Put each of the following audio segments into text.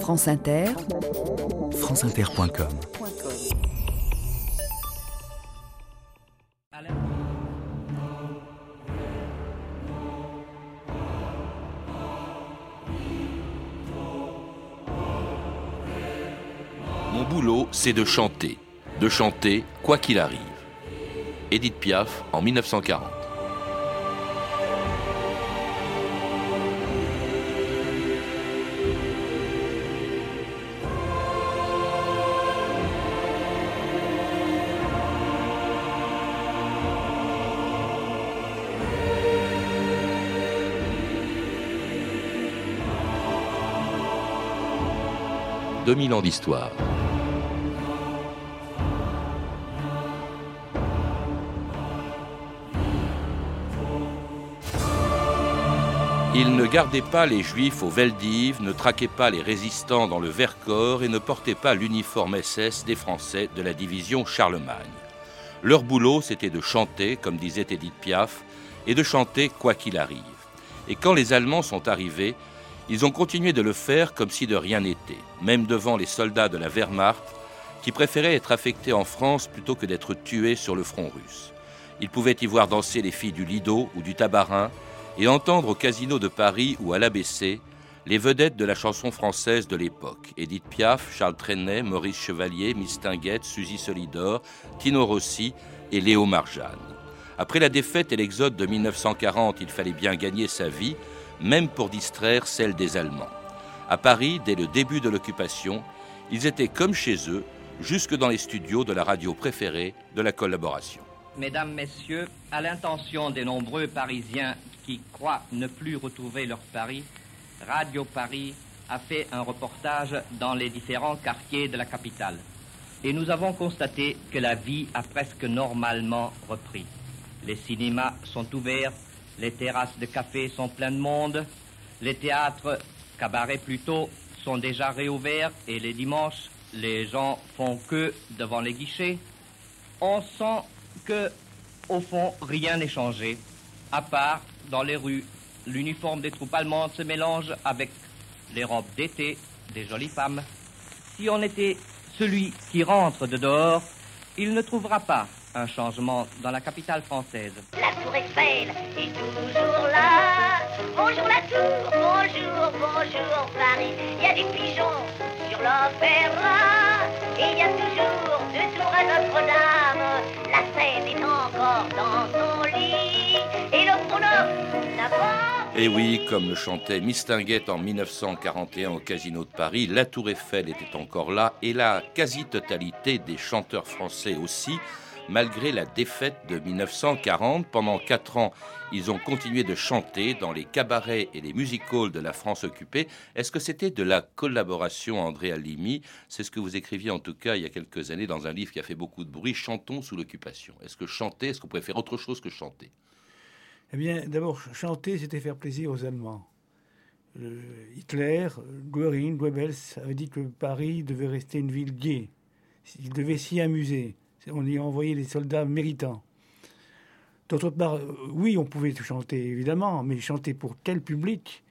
France Inter, franceinter.com Mon boulot, c'est de chanter. De chanter quoi qu'il arrive. Edith Piaf en 1940. « 2000 ans d'histoire. Il ne gardait pas les juifs au Veldiv, ne traquait pas les résistants dans le Vercors et ne portait pas l'uniforme SS des Français de la division Charlemagne. Leur boulot, c'était de chanter, comme disait Edith Piaf, et de chanter quoi qu'il arrive. Et quand les Allemands sont arrivés, ils ont continué de le faire comme si de rien n'était, même devant les soldats de la Wehrmacht, qui préféraient être affectés en France plutôt que d'être tués sur le front russe. Ils pouvaient y voir danser les filles du Lido ou du Tabarin, et entendre au Casino de Paris ou à l'ABC les vedettes de la chanson française de l'époque. Edith Piaf, Charles Trenet, Maurice Chevalier, Miss Tinguette, Suzy Solidor, Tino Rossi et Léo Marjane. Après la défaite et l'exode de 1940, il fallait bien gagner sa vie, même pour distraire celle des Allemands. À Paris, dès le début de l'occupation, ils étaient comme chez eux, jusque dans les studios de la radio préférée de la collaboration. Mesdames, Messieurs, à l'intention des nombreux Parisiens qui croient ne plus retrouver leur Paris, Radio Paris a fait un reportage dans les différents quartiers de la capitale. Et nous avons constaté que la vie a presque normalement repris. Les cinémas sont ouverts, les terrasses de café sont pleines de monde, les théâtres, cabarets plutôt, sont déjà réouverts et les dimanches, les gens font queue devant les guichets. On sent que, au fond, rien n'est changé, à part dans les rues, l'uniforme des troupes allemandes se mélange avec les robes d'été des jolies femmes. Si on était celui qui rentre de dehors, il ne trouvera pas un changement dans la capitale française. La tour Eiffel est toujours là. Bonjour la tour, bonjour, bonjour Paris. Il y a des pigeons sur l'opéra. Et il y a toujours deux tours à Notre-Dame. La scène est encore dans son lit. Et le pronom n'a pas. Et oui, comme le chantait Mistinguette en 1941 au Casino de Paris, la Tour Eiffel était encore là et la quasi-totalité des chanteurs français aussi, malgré la défaite de 1940. Pendant quatre ans, ils ont continué de chanter dans les cabarets et les music halls de la France occupée. Est-ce que c'était de la collaboration, André Alimi C'est ce que vous écriviez en tout cas il y a quelques années dans un livre qui a fait beaucoup de bruit, Chantons sous l'occupation. Est-ce que chanter, est-ce qu'on pouvait faire autre chose que chanter? Eh bien, d'abord, chanter, c'était faire plaisir aux Allemands. Hitler, Göring, Goebbels avaient dit que Paris devait rester une ville gaie. Il devait s'y amuser. On y envoyait les soldats méritants. D'autre part, euh, oui, on pouvait chanter, évidemment, mais chanter pour quel public?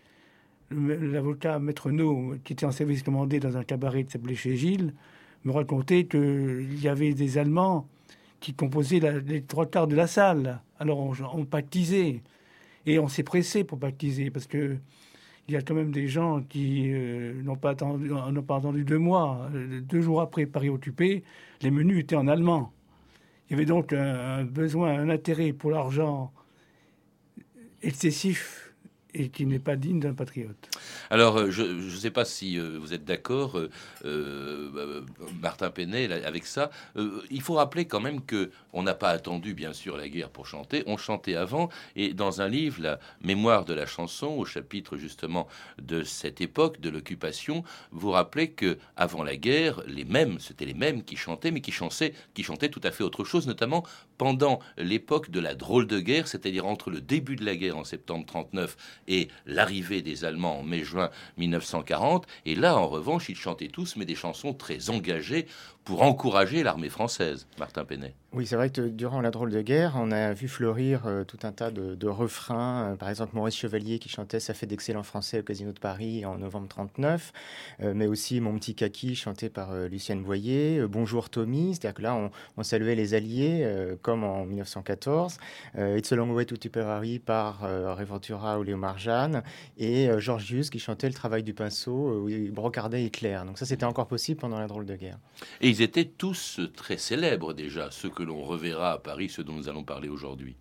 L'avocat Maître No, qui était en service commandé dans un cabaret qui s'appelait chez Gilles, me racontait qu'il y avait des Allemands qui composaient les trois quarts de la salle. Alors on, on. Et on s'est pressé pour pactiser, parce que il y a quand même des gens qui euh, n'ont pas, attendu, n'ont pas attendu deux mois. Euh, Deux jours après Paris occupé, les menus étaient en allemand. Il y avait donc un besoin, un intérêt pour l'argent excessif et qui n'est pas digne d'un patriote. Alors, euh, je ne sais pas si euh, vous êtes d'accord, euh, Martin Penet, avec ça. Il faut rappeler quand même que on n'a pas attendu, bien sûr, la guerre pour chanter. On chantait avant. Et dans un livre, la mémoire de la chanson, au chapitre justement de cette époque de l'occupation, vous rappelez que avant la guerre, les mêmes, c'était les mêmes qui chantaient, mais qui chantaient, qui chantaient tout à fait autre chose, notamment pendant l'époque de la drôle de guerre, c'est-à-dire entre le début de la guerre en septembre 39 et l'arrivée des Allemands en mai-juin 1940. Et là, en revanche, ils chantaient tous, mais des chansons très engagées pour encourager l'armée française, Martin Penet. Oui, c'est vrai que durant la drôle de guerre, on a vu fleurir euh, tout un tas de, refrains. Euh, par exemple, Maurice Chevalier qui chantait Ça fait d'excellents français au Casino de Paris en novembre 39, euh, mais aussi Mon petit kaki chanté par Lucienne Boyer, Bonjour Tommy, c'est-à-dire que là, on, saluait les Alliés comme en 1914, It's a Long Way to Tipperary par Reventura ou Léo Marjan, et Georgius qui chantait Le travail du pinceau, où il brocardait Hitler. Donc ça, c'était encore possible pendant la drôle de guerre. Et ils étaient tous très célèbres déjà, ceux que l'on reverra à Paris, ceux dont nous allons parler aujourd'hui.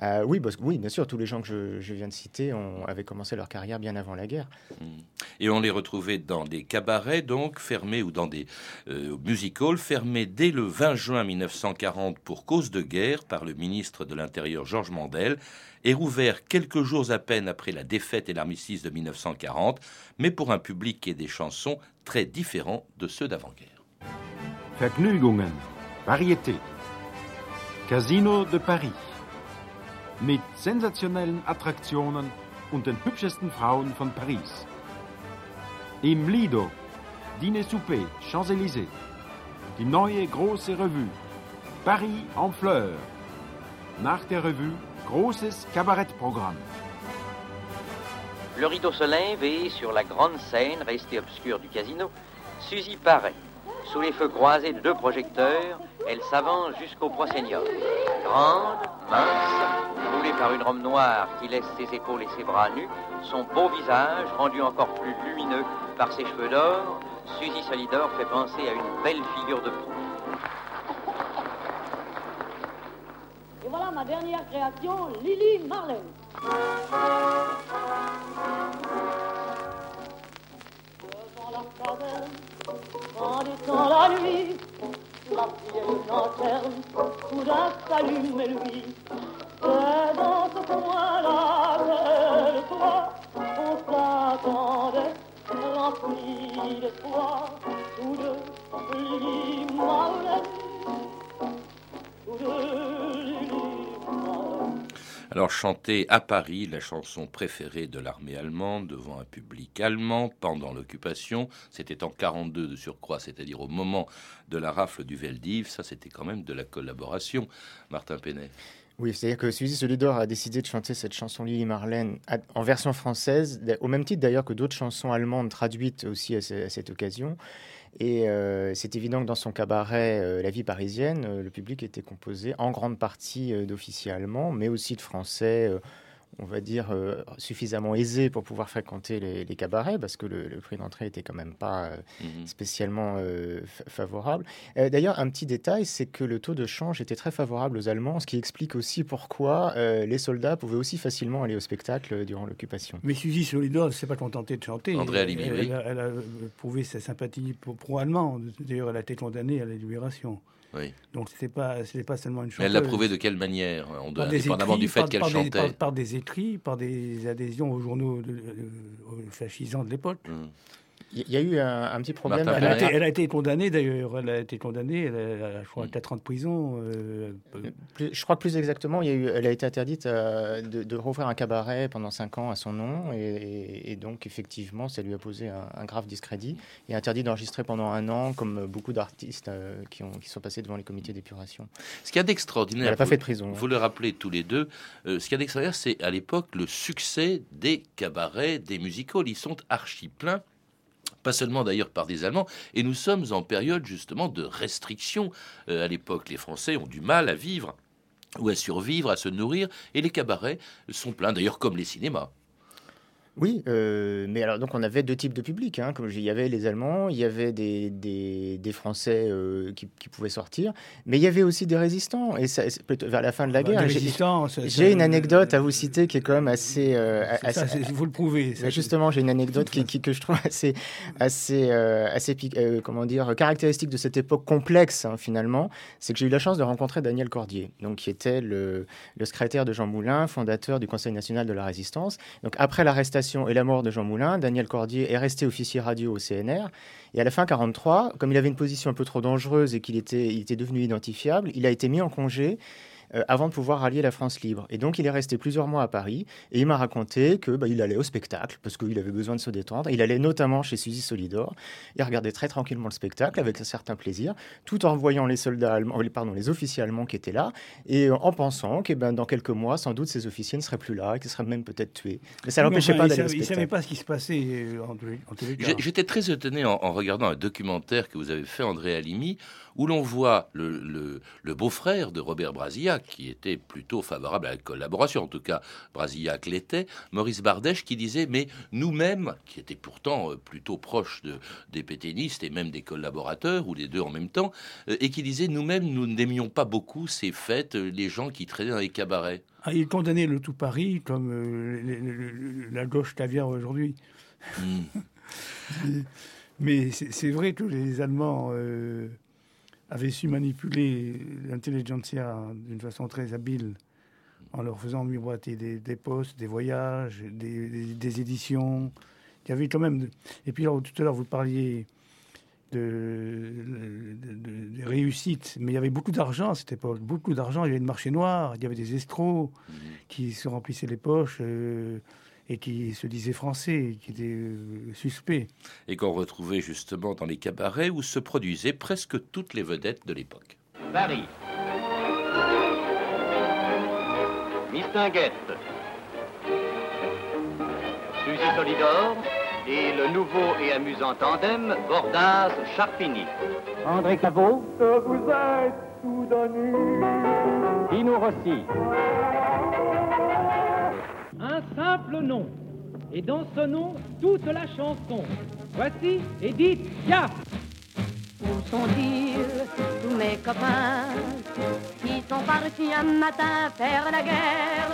Euh, oui, oui, bien sûr, tous les gens que je, viens de citer ont, avaient commencé leur carrière bien avant la guerre. Hmm. Et on les retrouvait dans des cabarets, donc, fermés, ou dans des euh, music halls, fermés dès le 20 juin 1940 pour cause de guerre par le ministre de l'Intérieur Georges Mandel, et rouverts quelques jours à peine après la défaite et l'armistice de 1940, mais pour un public et des chansons très différents de ceux d'avant-guerre. Vergnügungen, Variété. Casino de Paris. Mit sensationellen Attraktionen und den hübschesten Frauen von Paris. Im Lido, Dîner Souper, Champs-Élysées. Die neue große Revue. Paris en fleurs. Nach der Revue, großes Kabarettprogramm. Le rideau se lève et, sur la grande scène restée obscure du casino, Suzy paraît. Sous les feux croisés de deux projecteurs, elle s'avance jusqu'au proscenium. Grande, mince, roulée par une robe noire qui laisse ses épaules et ses bras nus, son beau visage, rendu encore plus lumineux par ses cheveux d'or, Suzy Solidor fait penser à une belle figure de proue. Et voilà ma dernière création, Lily Marlène. En descend la nuit, la vieille lanterne, soudain s'allume lui. C'est dans ce coin-là que le on s'attendait, rempli d'espoir, tous deux, Marlène, tous deux, alors chanter à Paris la chanson préférée de l'armée allemande devant un public allemand pendant l'occupation, c'était en 42 de surcroît, c'est-à-dire au moment de la rafle du Veldiv, ça c'était quand même de la collaboration, Martin Penet. Oui, c'est-à-dire que Suzy Solidor a décidé de chanter cette chanson Lily Marlène en version française, au même titre d'ailleurs que d'autres chansons allemandes traduites aussi à cette occasion. Et euh, c'est évident que dans son cabaret euh, La vie parisienne, euh, le public était composé en grande partie d'officiers allemands, mais aussi de Français on va dire, euh, suffisamment aisé pour pouvoir fréquenter les, cabarets, parce que le, prix d'entrée était quand même pas euh, mhm. spécialement euh, favorable. D'ailleurs, un petit détail, c'est que le taux de change était très favorable aux Allemands, ce qui explique aussi pourquoi les soldats pouvaient aussi facilement aller au spectacle durant l'occupation. Mais Suzy Solidor ne s'est pas contentée de chanter. André elle, elle, elle, a prouvé sa sympathie pro-allemand. D'ailleurs, elle a été condamnée à la libération. Donc ce pas, pas seulement une chanteuse. elle l'a prouvé de quelle manière Indépendamment du fait qu'elle chantait par, des par des adhésions aux journaux fascisants de l'époque. Mmh. Il y a eu un, petit problème. Elle a, été, condamnée d'ailleurs. Elle a été condamnée. Elle a, je crois, 4 ans de prison. Euh, je crois que plus exactement, il y a eu, elle a été interdite euh, de, rouvrir un cabaret pendant 5 ans à son nom. Et, donc, effectivement, ça lui a posé un, grave discrédit. Et interdit d'enregistrer pendant un an, comme beaucoup d'artistes euh, qui, ont, qui sont passés devant les comités d'épuration. Ce qu'il y a d'extraordinaire. Elle n'a pas fait de prison. Vous le rappelez tous les deux. ce qu'il y a d'extraordinaire, c'est à l'époque le succès des cabarets, des musicals. Ils sont archi pleins pas seulement d'ailleurs par des Allemands, et nous sommes en période justement de restriction. Euh, à l'époque, les Français ont du mal à vivre ou à survivre, à se nourrir, et les cabarets sont pleins, d'ailleurs comme les cinémas. Oui, euh, mais alors donc on avait deux types de publics. Hein, comme il y avait les Allemands, il y avait des, des, Français euh, qui, pouvaient sortir, mais il y avait aussi des résistants. Et ça, vers la fin de la bah, guerre, j'ai une anecdote à vous citer qui est quand même assez. Euh, vous le prouvez. justement, j'ai une anecdote qui, que je trouve assez, assez, assez comment dire, caractéristique de cette époque complexe hein, finalement. C'est que j'ai eu la chance de rencontrer Daniel Cordier, donc qui était le, le secrétaire de Jean Moulin, fondateur du Conseil national de la résistance. Donc après l'arrestation et la mort de Jean Moulin, Daniel Cordier est resté officier radio au CNR. Et à la fin 43, comme il avait une position un peu trop dangereuse et qu'il était, il était devenu identifiable, il a été mis en congé. Euh, avant de pouvoir rallier la France libre. Et donc il est resté plusieurs mois à Paris et il m'a raconté que bah, il allait au spectacle parce qu'il avait besoin de se détendre. Il allait notamment chez Suzy Solidor. Il regardait très tranquillement le spectacle avec un certain plaisir, tout en voyant les soldats allemands, pardon, les officiers allemands qui étaient là et en pensant que ben, dans quelques mois, sans doute ces officiers ne seraient plus là, qu'ils seraient même peut-être tués. Mais ça l'empêchait pas d'aller au spectacle. Il savait pas ce qui se passait euh, J'étais très étonné en, en, regardant un documentaire que vous avez fait, André Alimi, où l'on voit le, beau-frère de Robert Brasillac, qui était plutôt favorable à la collaboration, en tout cas Brasillac l'était, Maurice Bardèche, qui disait, mais nous-mêmes, qui étaient pourtant euh, plutôt proches de, des pétainistes et même des collaborateurs, ou les deux en même temps, euh, et qui disait, nous-mêmes, nous n'aimions pas beaucoup ces fêtes, euh, les gens qui traînaient dans les cabarets. Ah, il condamnait le tout Paris comme la gauche caviar aujourd'hui. Hmm. mais c'est vrai que les Allemands avait su manipuler l'intelligentsia d'une façon très habile en leur faisant miroiter des, des postes, des voyages, des, éditions. Il y avait quand même. Et puis alors, tout à l'heure, vous parliez de, de, réussites, mais il y avait beaucoup d'argent à cette époque. Beaucoup d'argent. Il y avait le marché noir, il y avait des escrocs mmh. qui se remplissaient les poches. Euh, et qui se disait français, qui était euh, suspect. Et qu'on retrouvait justement dans les cabarets où se produisaient presque toutes les vedettes de l'époque. Paris. Mistinguette. Suzy Solidor et le nouveau et amusant tandem Bordaz-Charpigny. André Cabot. vous êtes tout Dino Rossi simple nom. Et dans ce nom, toute la chanson. Voici Edith Piaf. Où sont-ils, tous mes copains, qui sont partis un matin faire la guerre?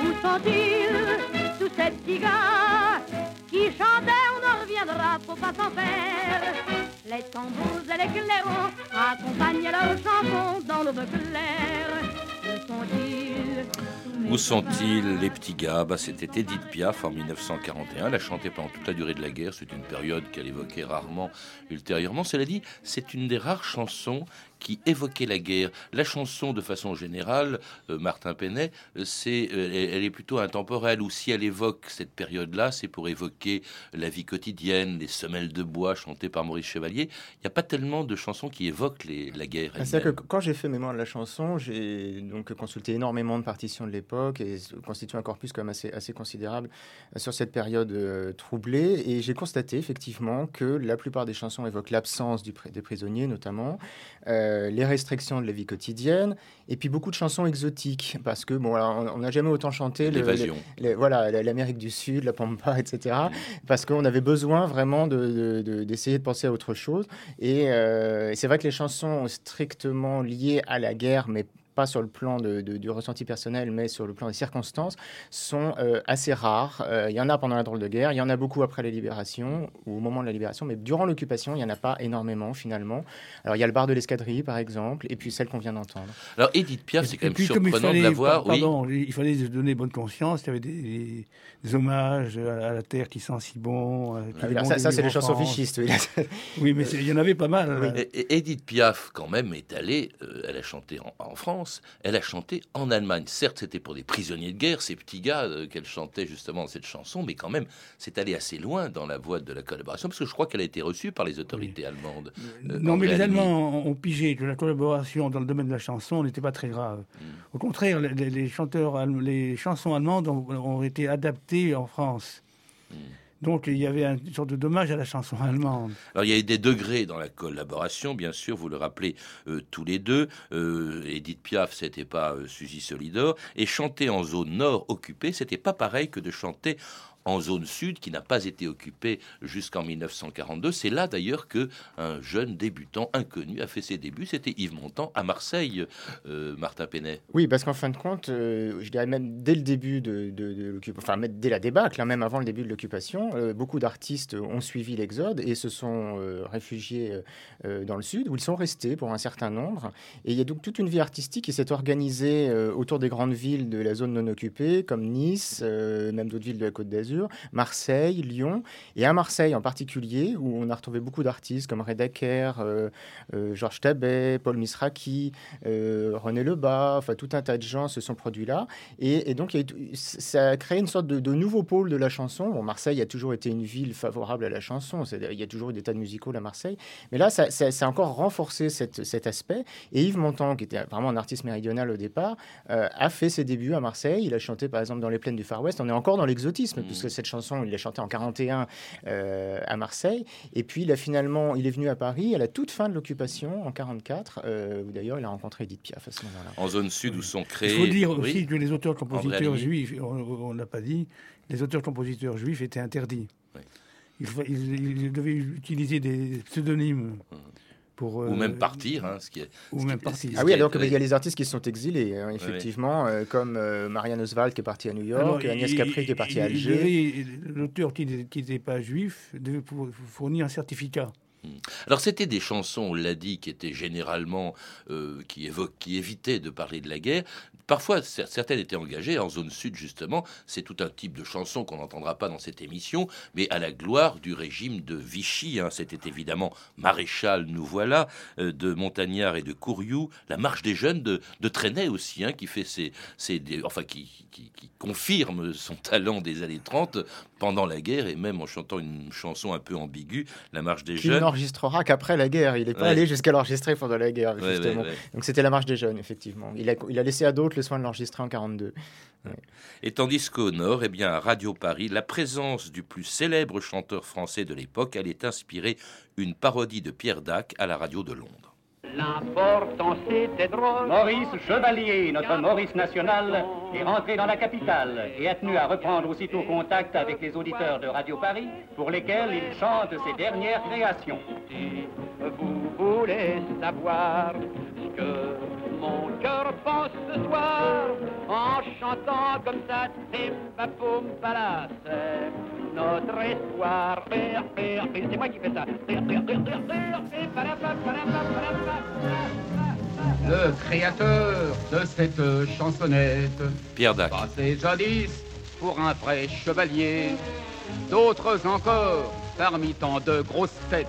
Où sont-ils, tous ces petits gars, qui chantaient On ne reviendra, faut pas s'en faire? Les tambours et les clairons accompagnent leurs chansons dans l'aube claire. Où sont-ils où sont-ils les petits gars? Bah, C'était Edith Piaf en 1941. Elle a chanté pendant toute la durée de la guerre. C'est une période qu'elle évoquait rarement ultérieurement. Cela dit, c'est une des rares chansons qui évoquait la guerre. La chanson, de façon générale, euh, Martin Penet, euh, c'est, euh, elle, est plutôt intemporelle. Ou si elle évoque cette période-là, c'est pour évoquer la vie quotidienne, les semelles de bois chantées par Maurice Chevalier. Il n'y a pas tellement de chansons qui évoquent les, la guerre. Ah, c'est que quand j'ai fait mémoire de la chanson, j'ai donc consulté énormément de partitions de l'époque et constitué un corpus quand même assez, assez considérable sur cette période troublée. Et j'ai constaté effectivement que la plupart des chansons évoquent l'absence des prisonniers, notamment. Euh, les restrictions de la vie quotidienne, et puis beaucoup de chansons exotiques, parce que bon, on n'a jamais autant chanté l'évasion. voilà, l'Amérique du Sud, la Pampa, etc. Parce qu'on avait besoin vraiment d'essayer de, penser à autre chose. Et euh, c'est vrai que les chansons strictement liées à la guerre, mais pas sur le plan de, du ressenti personnel, mais sur le plan des circonstances, sont euh, assez rares. Euh, il y en a pendant la drôle de guerre, il y en a beaucoup après la libération, ou au moment de la libération, mais durant l'occupation, il n'y en a pas énormément finalement. Alors il y a le bar de l'escadrille, par exemple, et puis celle qu'on vient d'entendre. Alors Edith Piaf, c'est quand même surprenant de la voir. Pardon, il fallait donner bonne conscience, il y avait des, hommages à la terre qui sent si bon. Euh, ah, ça, c'est les chansons fichistes. Oui, mais il y en avait pas mal. Edith Piaf, quand même, est allée, elle a chanté en France elle a chanté en Allemagne. Certes, c'était pour des prisonniers de guerre, ces petits gars euh, qu'elle chantait justement cette chanson, mais quand même, c'est allé assez loin dans la voie de la collaboration, parce que je crois qu'elle a été reçue par les autorités allemandes. Euh, non, mais les Allemands ont pigé que la collaboration dans le domaine de la chanson n'était pas très grave. Hmm. Au contraire, les, chanteurs, les chansons allemandes ont, été adaptées en France. Hmm. Donc il y avait une sorte de dommage à la chanson allemande. Alors il y a eu des degrés dans la collaboration, bien sûr, vous le rappelez euh, tous les deux. Euh, Edith Piaf, c'était pas euh, Suzy Solidor, et chanter en zone nord occupée, c'était pas pareil que de chanter en zone sud qui n'a pas été occupée jusqu'en 1942. C'est là d'ailleurs que un jeune débutant inconnu a fait ses débuts. C'était Yves Montand à Marseille, euh, Martin Penet. Oui, parce qu'en fin de compte, euh, je dirais même dès le début de, l'occupation, enfin dès la débâcle, hein, même avant le début de l'occupation, euh, beaucoup d'artistes ont suivi l'exode et se sont réfugiés dans le sud où ils sont restés pour un certain nombre. Et il y a donc toute une vie artistique qui s'est organisée autour des grandes villes de la zone non occupée, comme Nice, même d'autres villes de la Côte d'Azur sûr, Marseille, Lyon, et à Marseille en particulier, où on a retrouvé beaucoup d'artistes comme Redaker, euh, euh, Georges Tabet, Paul Misraki, euh, René Lebas, enfin tout un tas de gens se sont produits là. Et, donc ça a créé une sorte de, nouveau pôle de la chanson. Bon, Marseille a toujours été une ville favorable à la chanson, il y a toujours eu des tas de musicaux à Marseille, mais là ça, a encore renforcé cet aspect. Et Yves Montand, qui était vraiment un artiste méridional au départ, a fait ses débuts à Marseille. Il a chanté par exemple dans les plaines du Far West. On est encore dans l'exotisme, mmh. Puisque cette chanson, il l'a chantée en 41 à Marseille. Et puis il a finalement, il est venu à Paris à la toute fin de l'occupation en 44, euh, où d'ailleurs il a rencontré Edith Piaf à ce moment-là. En zone sud où sont créés. Il faut dire aussi que les auteurs-compositeurs juifs, on ne l'a pas dit, les auteurs-compositeurs juifs étaient interdits. Ils, devaient utiliser des pseudonymes. Mmh. Pour, ou même euh, partir, hein, ce qui est. Ou même partir. Ah oui, alors qu'il y a les artistes qui sont exilés, hein, effectivement, euh, comme Marianne Oswald qui est partie à New York, Agnès Capri qui est partie à Alger. L'auteur qui n'était pas juif devait fournir un certificat. Hmm. Alors c'était des chansons, on l'a dit, qui étaient généralement euh, qui évoquent, qui évitaient de parler de la guerre. Parfois, certaines étaient engagées en zone sud justement. C'est tout un type de chanson qu'on n'entendra pas dans cette émission, mais à la gloire du régime de Vichy. Hein. C'était évidemment Maréchal, nous voilà, euh, de Montagnard et de Courriou, la marche des jeunes de, de Trenet aussi, hein, qui fait ses, enfin qui, qui, qui confirme son talent des années 30 pendant la guerre et même en chantant une chanson un peu ambiguë, La Marche des Jeunes. Il n'enregistrera qu'après la guerre. Il n'est pas allé jusqu'à l'enregistrer pendant la guerre, justement. Donc c'était La Marche des Jeunes, effectivement. Il a, il a laissé à d'autres le soin de l'enregistrer en 42. Et tandis qu'au nord, eh bien, à Radio Paris, la présence du plus célèbre chanteur français de l'époque allait inspirer une parodie de Pierre Dac à la radio de Londres. L'important c'était drôle. Maurice Chevalier, notre Maurice national, est rentré dans la capitale et a tenu à reprendre aussitôt contact avec les auditeurs de Radio Paris pour lesquels il chante ses dernières créations. Vous voulez savoir ce que pense ce soir en chantant comme ça, c'est notre espoir. C'est moi qui fais ça. Le créateur de cette chansonnette Pierre Dac. Passé jadis pour un vrai chevalier. D'autres encore, parmi tant de grosses têtes,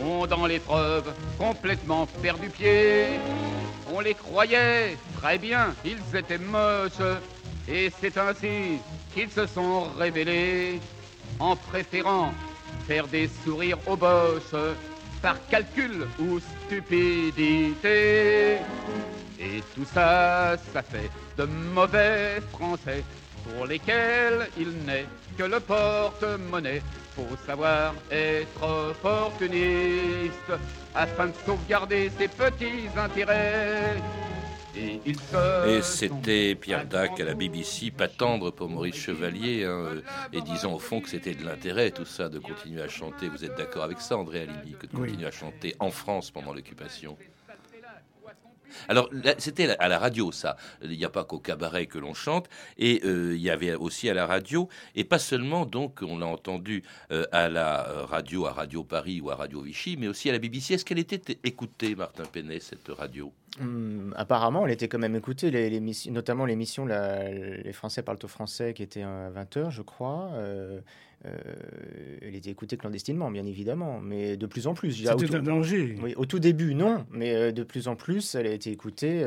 ont dans l'épreuve complètement perdu pied. On les croyait très bien, ils étaient moches, et c'est ainsi qu'ils se sont révélés en préférant faire des sourires aux boches par calcul ou stupidité. Et tout ça, ça fait de mauvais français pour lesquels il n'est que le porte-monnaie. Faut savoir être opportuniste afin de sauvegarder ses petits intérêts. Et c'était Pierre Dac à la BBC, pas tendre pour Maurice Chevalier, hein, et disons au fond que c'était de l'intérêt tout ça de continuer à chanter. Vous êtes d'accord avec ça, André Alibi, que de continuer à chanter en France pendant l'occupation? Alors, c'était à la radio, ça. Il n'y a pas qu'au cabaret que l'on chante. Et euh, il y avait aussi à la radio. Et pas seulement, donc, on l'a entendu euh, à la euh, radio, à Radio Paris ou à Radio Vichy, mais aussi à la BBC. Est-ce qu'elle était écoutée, Martin Penet, cette radio? Hum, Apparemment, elle était quand même écoutée, les, notamment l'émission Les Français parlent au français, qui était à 20h, je crois. Euh, elle était écoutée clandestinement, bien évidemment, mais de plus en plus. C'était un danger. Oui, au tout début, non, mais euh, de plus en plus, elle a été écoutée.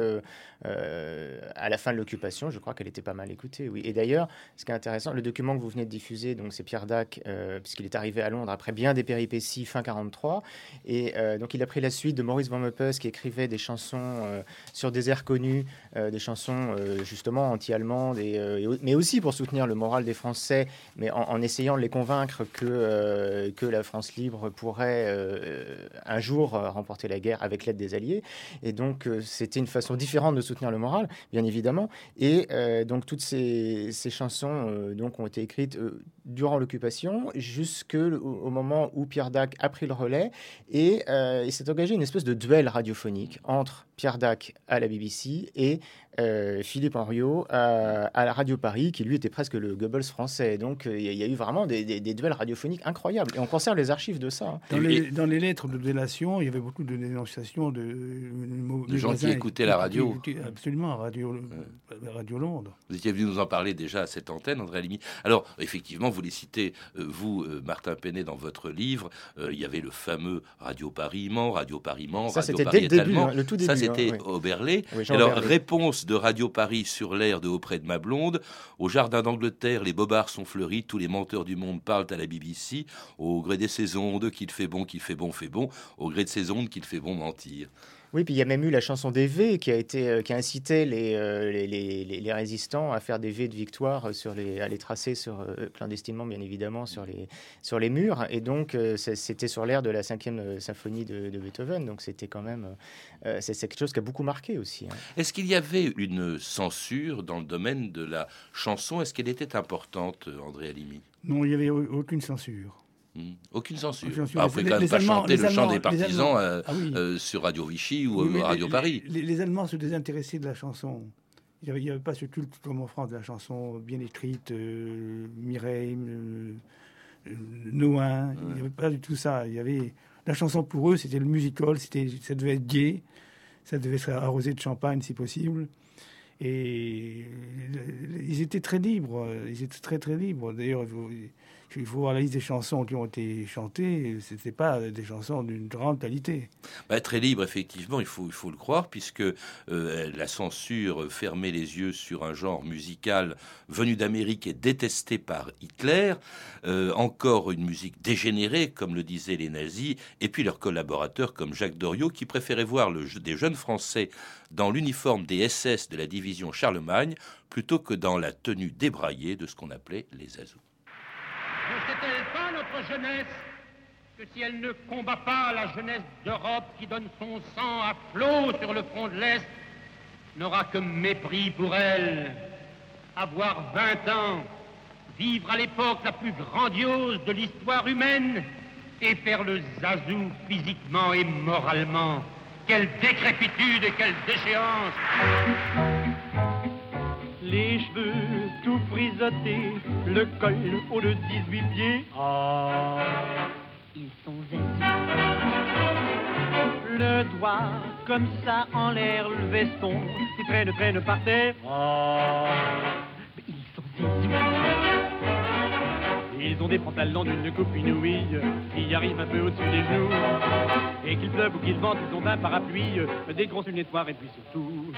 Euh, à la fin de l'occupation, je crois qu'elle était pas mal écoutée. Oui. Et d'ailleurs, ce qui est intéressant, le document que vous venez de diffuser, donc c'est Pierre Dac, puisqu'il est arrivé à Londres après bien des péripéties fin 43, et donc il a pris la suite de Maurice Van Meppes qui écrivait des chansons sur des airs connus, des chansons justement anti-allemandes, mais aussi pour soutenir le moral des Français, mais en, en essayant les convaincre que, euh, que la France libre pourrait euh, un jour euh, remporter la guerre avec l'aide des Alliés. Et donc, c'était une façon différente de soutenir le moral, bien évidemment. Et donc, toutes ces, ces chansons donc, ont été écrites durant l'occupation, jusqu'au au moment où Pierre Dac a pris le relais. Et il s'est engagé une espèce de duel radiophonique entre Pierre Dac à la BBC et euh, Philippe Henriot à, à, la Radio Paris, qui lui était presque le Goebbels français. Donc euh, il y, y, a eu vraiment des, des, des, duels radiophoniques incroyables. Et on conserve les archives de ça. Hein. Dans, les, dans les, lettres de délation, il y avait beaucoup de dénonciations de, de gens qui écoutaient la radio. Absolument, Radio, ouais. radio Londres. Vous étiez venu nous en parler déjà à cette antenne, André Alimi. Alors, effectivement, vous les citez, euh, vous, euh, Martin Penet, dans votre livre. Euh, il y avait le fameux Radio Paris-Mans, Radio Paris-Mans, Radio Paris dès le début, hein, le tout début, Ça, c'était hein, oui. Oberlé. Oui, Alors, Oberlé. réponse de Radio Paris sur l'air de Auprès de ma blonde. Au jardin d'Angleterre, les bobards sont fleuris, tous les menteurs du monde parlent à la BBC. Au gré des saisons, de qu'il fait bon, qu'il fait bon, fait bon. Au gré de ces ondes, qu'il fait bon mentir. Oui, puis il y a même eu la chanson des V qui a, été, euh, qui a incité les, euh, les, les, les, résistants à faire des V de victoire, sur les, à les tracer sur, euh, clandestinement, bien évidemment, sur les, sur les murs. Et donc, euh, c'était sur l'air de la cinquième symphonie de, de Beethoven. Donc, c'était quand même. Euh, c'est quelque chose qui a beaucoup marqué aussi. Hein. Est-ce qu'il y avait une censure dans le domaine de la chanson? Est-ce qu'elle était importante, André Alimi Non, il n'y avait aucune censure. Mmh. Aucune censure. Aucune censure. Ah, vous pouvez quand même pas Allemands, chanter le chant des partisans euh, ah, oui. euh, sur Radio Vichy ou oui, Radio les, Paris. Les, les, Allemands se désintéressaient de la chanson. Il n'y avait, avait, pas ce culte comme en France de la chanson bien écrite, euh, Mireille, euh, Noin. Il n'y avait pas du tout ça. Il y avait la chanson pour eux, c'était le musical, c'était ça devait être gai, ça devait être arrosé de champagne si possible. Et ils étaient très libres, ils étaient très très libres. D'ailleurs, il faut voir la liste des chansons qui ont été chantées, ce n'était pas des chansons d'une grande qualité. Bah, très libre, effectivement, il faut, le croire, puisque euh, la censure fermait les yeux sur un genre musical venu d'Amérique et détesté par Hitler, euh, encore une musique dégénérée, comme le disaient les nazis, et puis leurs collaborateurs comme Jacques Doriot, qui préférait voir le, des jeunes Français dans l'uniforme des SS de la division Charlemagne, plutôt que dans la tenue débraillée de ce qu'on appelait les azous. Jeunesse que si elle ne combat pas la jeunesse d'Europe qui donne son sang à flot sur le front de l'Est, n'aura que mépris pour elle Avoir 20 ans, vivre à l'époque la plus grandiose de l'histoire humaine et faire le zazou physiquement et moralement. Quelle décrépitude et quelle déchéance Les cheveux le col haut de 18 pieds. Oh, ils sont Le doigt comme ça en l'air, le veston qui traîne, traîne par terre. Oh, ils sont Ils ont des pantalons d'une coupe inouïe qui arrivent un peu au-dessus des genoux. Et qu'il pleuve ou qu'il vente, ils ont un parapluie, des grosses lunettes noires et puis surtout.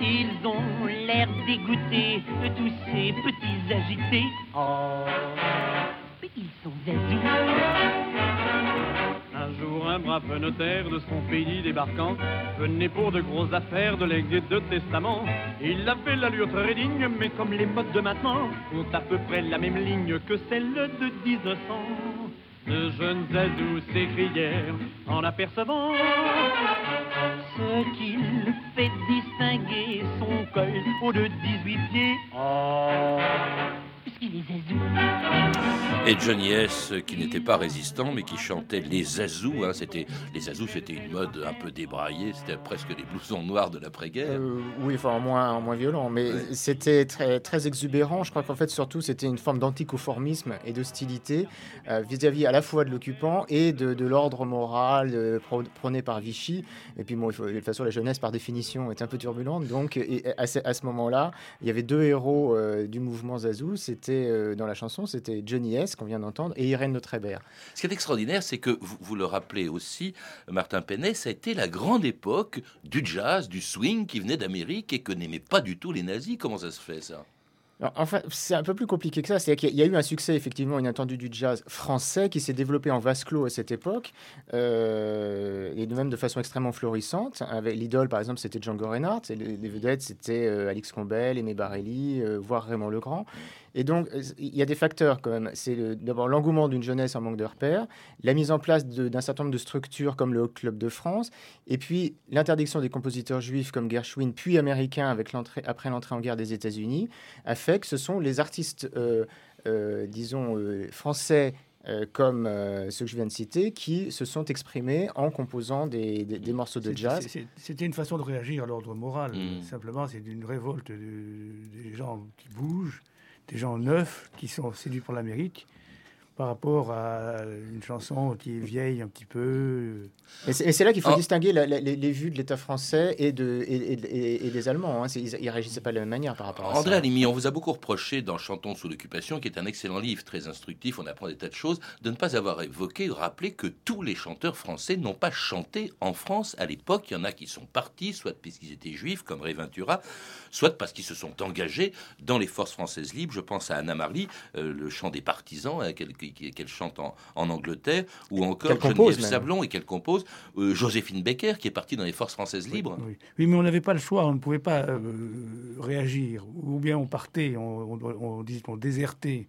Ils ont l'air dégoûtés tous ces petits agités. Oh, mais ils sont azous. Un jour, un brave notaire de son pays débarquant venait pour de grosses affaires de legs de testaments. Il avait l'allure très digne, mais comme les modes de maintenant ont à peu près la même ligne que celle de 1900. De jeunes azous s'écrièrent en apercevant ce qu'il fait distinguer son col haut de 18 pieds. Oh, azou. Et Johnny S, qui n'était pas résistant, mais qui chantait les azous. Hein, c'était les azous, c'était une mode un peu débraillée. C'était presque les blousons noirs de l'après-guerre. Euh, oui, enfin moins, moins violent, mais ouais. c'était très, très exubérant. Je crois qu'en fait, surtout, c'était une forme d'anticonformisme et d'hostilité euh, vis-à-vis à la fois de l'occupant et de, de l'ordre moral euh, prôné par Vichy. Et puis, bon, il faut, de toute façon, la jeunesse, par définition, est un peu turbulente. Donc, et, à ce, à ce moment-là, il y avait deux héros euh, du mouvement Zazou. C'était euh, dans la chanson, c'était Johnny S qu'on vient d'entendre, et Irène de Trébert. Ce qui est extraordinaire, c'est que vous, vous, le rappelez aussi, Martin Penet, ça a été la grande époque du jazz, du swing qui venait d'Amérique et que n'aimaient pas du tout les nazis. Comment ça se fait, ça? Enfin, c'est un peu plus compliqué que ça. C'est qu'il y a eu un succès effectivement inattendu du jazz français qui s'est développé en vase clos à cette époque, euh, et de même de façon extrêmement florissante. Avec l'idole, par exemple, c'était Django Reinhardt, et les, les vedettes, c'était euh, Alix Combel, Aimé Barelli, euh, voire Raymond Legrand. Et donc, il y a des facteurs quand même. C'est d'abord l'engouement d'une jeunesse en manque de repères, la mise en place d'un certain nombre de structures comme le Haut Club de France, et puis l'interdiction des compositeurs juifs comme Gershwin, puis américains avec l'entrée, après l'entrée en guerre des États-Unis, a fait que ce sont les artistes, euh, euh, disons, euh, français euh, comme euh, ceux que je viens de citer, qui se sont exprimés en composant des, des- des morceaux de C'est- jazz. c'est- C'était une façon de réagir à l'ordre moral. Mm. Simplement, c'est une révolte de- des gens qui bougent, des gens neufs qui sont séduits par l'Amérique par rapport à une chanson qui est vieille un petit peu. Et c'est là qu'il faut Oh. distinguer la- la- les, les vues de l'État français et, de, et, et- et- et des Allemands. hein. Ils, ils réagissaient pas de la même manière par rapport à André ça. Alimi, on vous a beaucoup reproché dans Chantons sous l'occupation, qui est un excellent livre, très instructif, on apprend des tas de choses, de ne pas avoir évoqué ou rappelé que tous les chanteurs français n'ont pas chanté en France à l'époque. Il y en a qui sont partis, soit parce qu'ils étaient juifs, comme Ray Ventura, soit parce qu'ils se sont engagés dans les forces françaises libres. Je pense à Anna Marley, euh, le chant des partisans, euh, qu'elle qu'elle- chante en, en Angleterre, ou encore compose, Geneviève même. Sablon et qu'elle compose, euh, Joséphine Baker, qui est partie dans les forces françaises libres. Oui, Oui, mais on n'avait pas le choix, on ne pouvait pas euh, réagir. Ou bien on partait, on, on, on, on désertait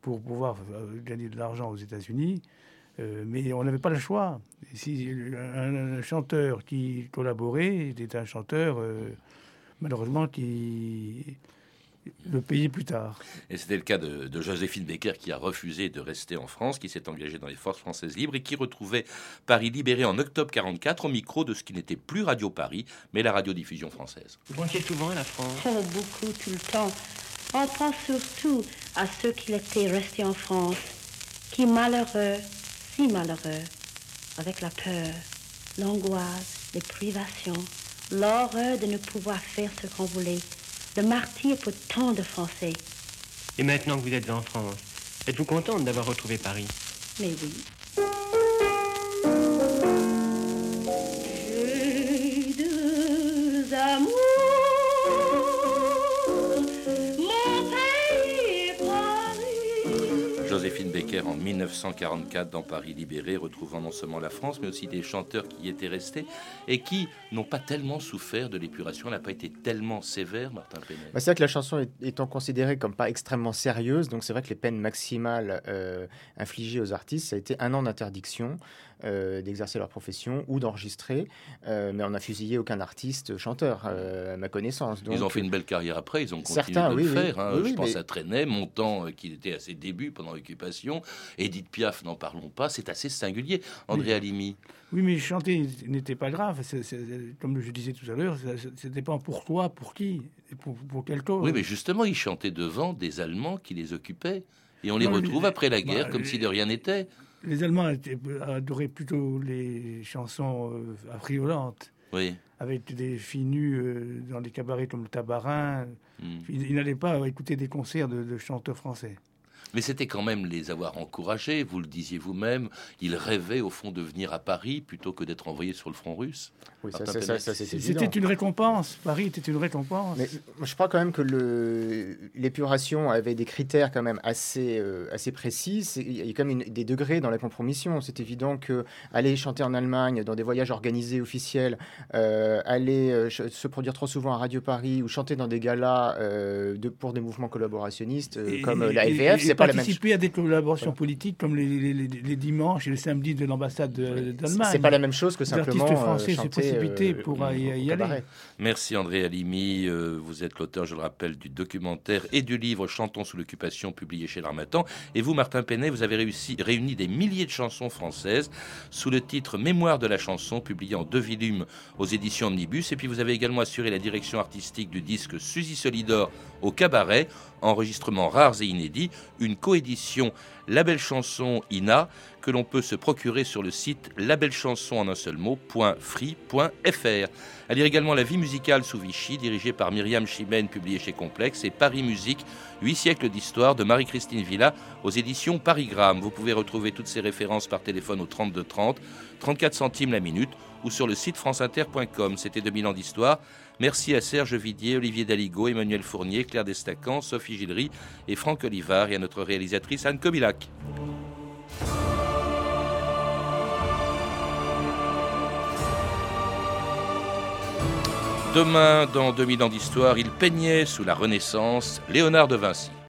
pour pouvoir euh, gagner de l'argent aux États-Unis, euh, mais on n'avait pas le choix. Si un, un chanteur qui collaborait était un chanteur, euh, malheureusement, qui le payait plus tard. Et c'était le cas de, de Joséphine Baker qui a refusé de rester en France, qui s'est engagée dans les forces françaises libres et qui retrouvait Paris libéré en octobre 44 au micro de ce qui n'était plus Radio Paris, mais la radiodiffusion française. Vous pensez souvent à la France? Oh, beaucoup, tout le temps. On pense surtout à ceux qui étaient restés en France, qui malheureux, si malheureux, avec la peur, l'angoisse, les privations, l'horreur de ne pouvoir faire ce qu'on voulait, le martyr pour tant de Français. Et maintenant que vous êtes en France, êtes-vous contente d'avoir retrouvé Paris? Mais oui. En 1944 dans Paris libéré, retrouvant non seulement la France, mais aussi des chanteurs qui y étaient restés et qui n'ont pas tellement souffert de l'épuration. Elle n'a pas été tellement sévère, Martin Penet. Bah, c'est vrai que la chanson étant considérée comme pas extrêmement sérieuse, donc c'est vrai que les peines maximales euh, infligées aux artistes, ça a été un an d'interdiction euh, d'exercer leur profession ou d'enregistrer, euh, mais on n'a fusillé aucun artiste chanteur, euh, à ma connaissance. Donc, ils ont fait une belle carrière après, ils ont continué Certains, de oui, le oui. faire. hein. Oui, Je oui, pense mais- à Trenet, Montand, euh, qui était à ses débuts pendant l'occupation. Edith Piaf, n'en parlons pas. C'est assez singulier. André Oui. Alimi. Oui, mais chanter n'était pas grave. Comme je disais tout à l'heure, ça, dépend pour toi, pour qui, et pour, pour quel taux. Oui, mais justement, ils chantaient devant des Allemands qui les occupaient. Et on les Non, retrouve après la guerre bah, comme les- si de rien n'était. Les Allemands étaient- adoraient plutôt les chansons euh, affriolantes, Oui. avec des filles nues euh, dans des cabarets comme le Tabarin. Hmm. Ils, ils n'allaient pas écouter des concerts de, de chanteurs français. Mais c'était quand même les avoir encouragés, vous le disiez vous-même. Ils rêvaient au fond de venir à Paris plutôt que d'être envoyés sur le front russe. Oui, ça, Martin ça, ça, Penet. ça, c'est C'était une récompense. Paris était une récompense. Mais je crois quand même que l'épuration avait des critères quand même assez, euh, assez précis. C'est- Il y a quand même une- des degrés dans la compromission. C'est évident que aller chanter en Allemagne dans des voyages organisés officiels, euh, aller euh, se produire trop souvent à Radio Paris ou chanter dans des galas euh, de, pour des mouvements collaborationnistes euh, Et- comme et- la et c'est pas la même chose. participer à des collaborations politiques comme les, les- les- les dimanches et les samedis de l'ambassade de- d'Allemagne. C'est pas la même chose que Les simplement artistes euh, français se chanter précipiter euh, pour y, aller. Merci André Alimi. Euh, vous êtes l'auteur, je le rappelle, du documentaire et du livre Chantons sous l'occupation, publié chez l'Armatan. Et vous, Martin Penet, vous avez réussi, réuni des milliers de chansons françaises sous le titre Mémoire de la chanson, publié en deux volumes aux éditions Omnibus. Et puis vous avez également assuré la direction artistique du disque Suzy Solidor au cabaret, enregistrement rares et inédits, une coédition La Belle Chanson INA que l'on peut se procurer sur le site labellechanson en un seul mot, .free.fr. À lire également La vie musicale sous Vichy, dirigée par Myriam Chimène, publiée chez Complexe, et Paris Musique, 8 siècles d'histoire de Marie-Christine Villa aux éditions Parigramme. Vous pouvez retrouver toutes ces références par téléphone au 32 30, 34 centimes la minute ou sur le site franceinter.com. C'était 2000 ans d'histoire. Merci à Serge Vidier, Olivier Daligo, Emmanuel Fournier, Claire Destacan, Sophie Gillery et Franck Olivard et à notre réalisatrice Anne Kobilac. Demain, dans 2000 ans d'histoire, il peignait sous la Renaissance Léonard de Vinci.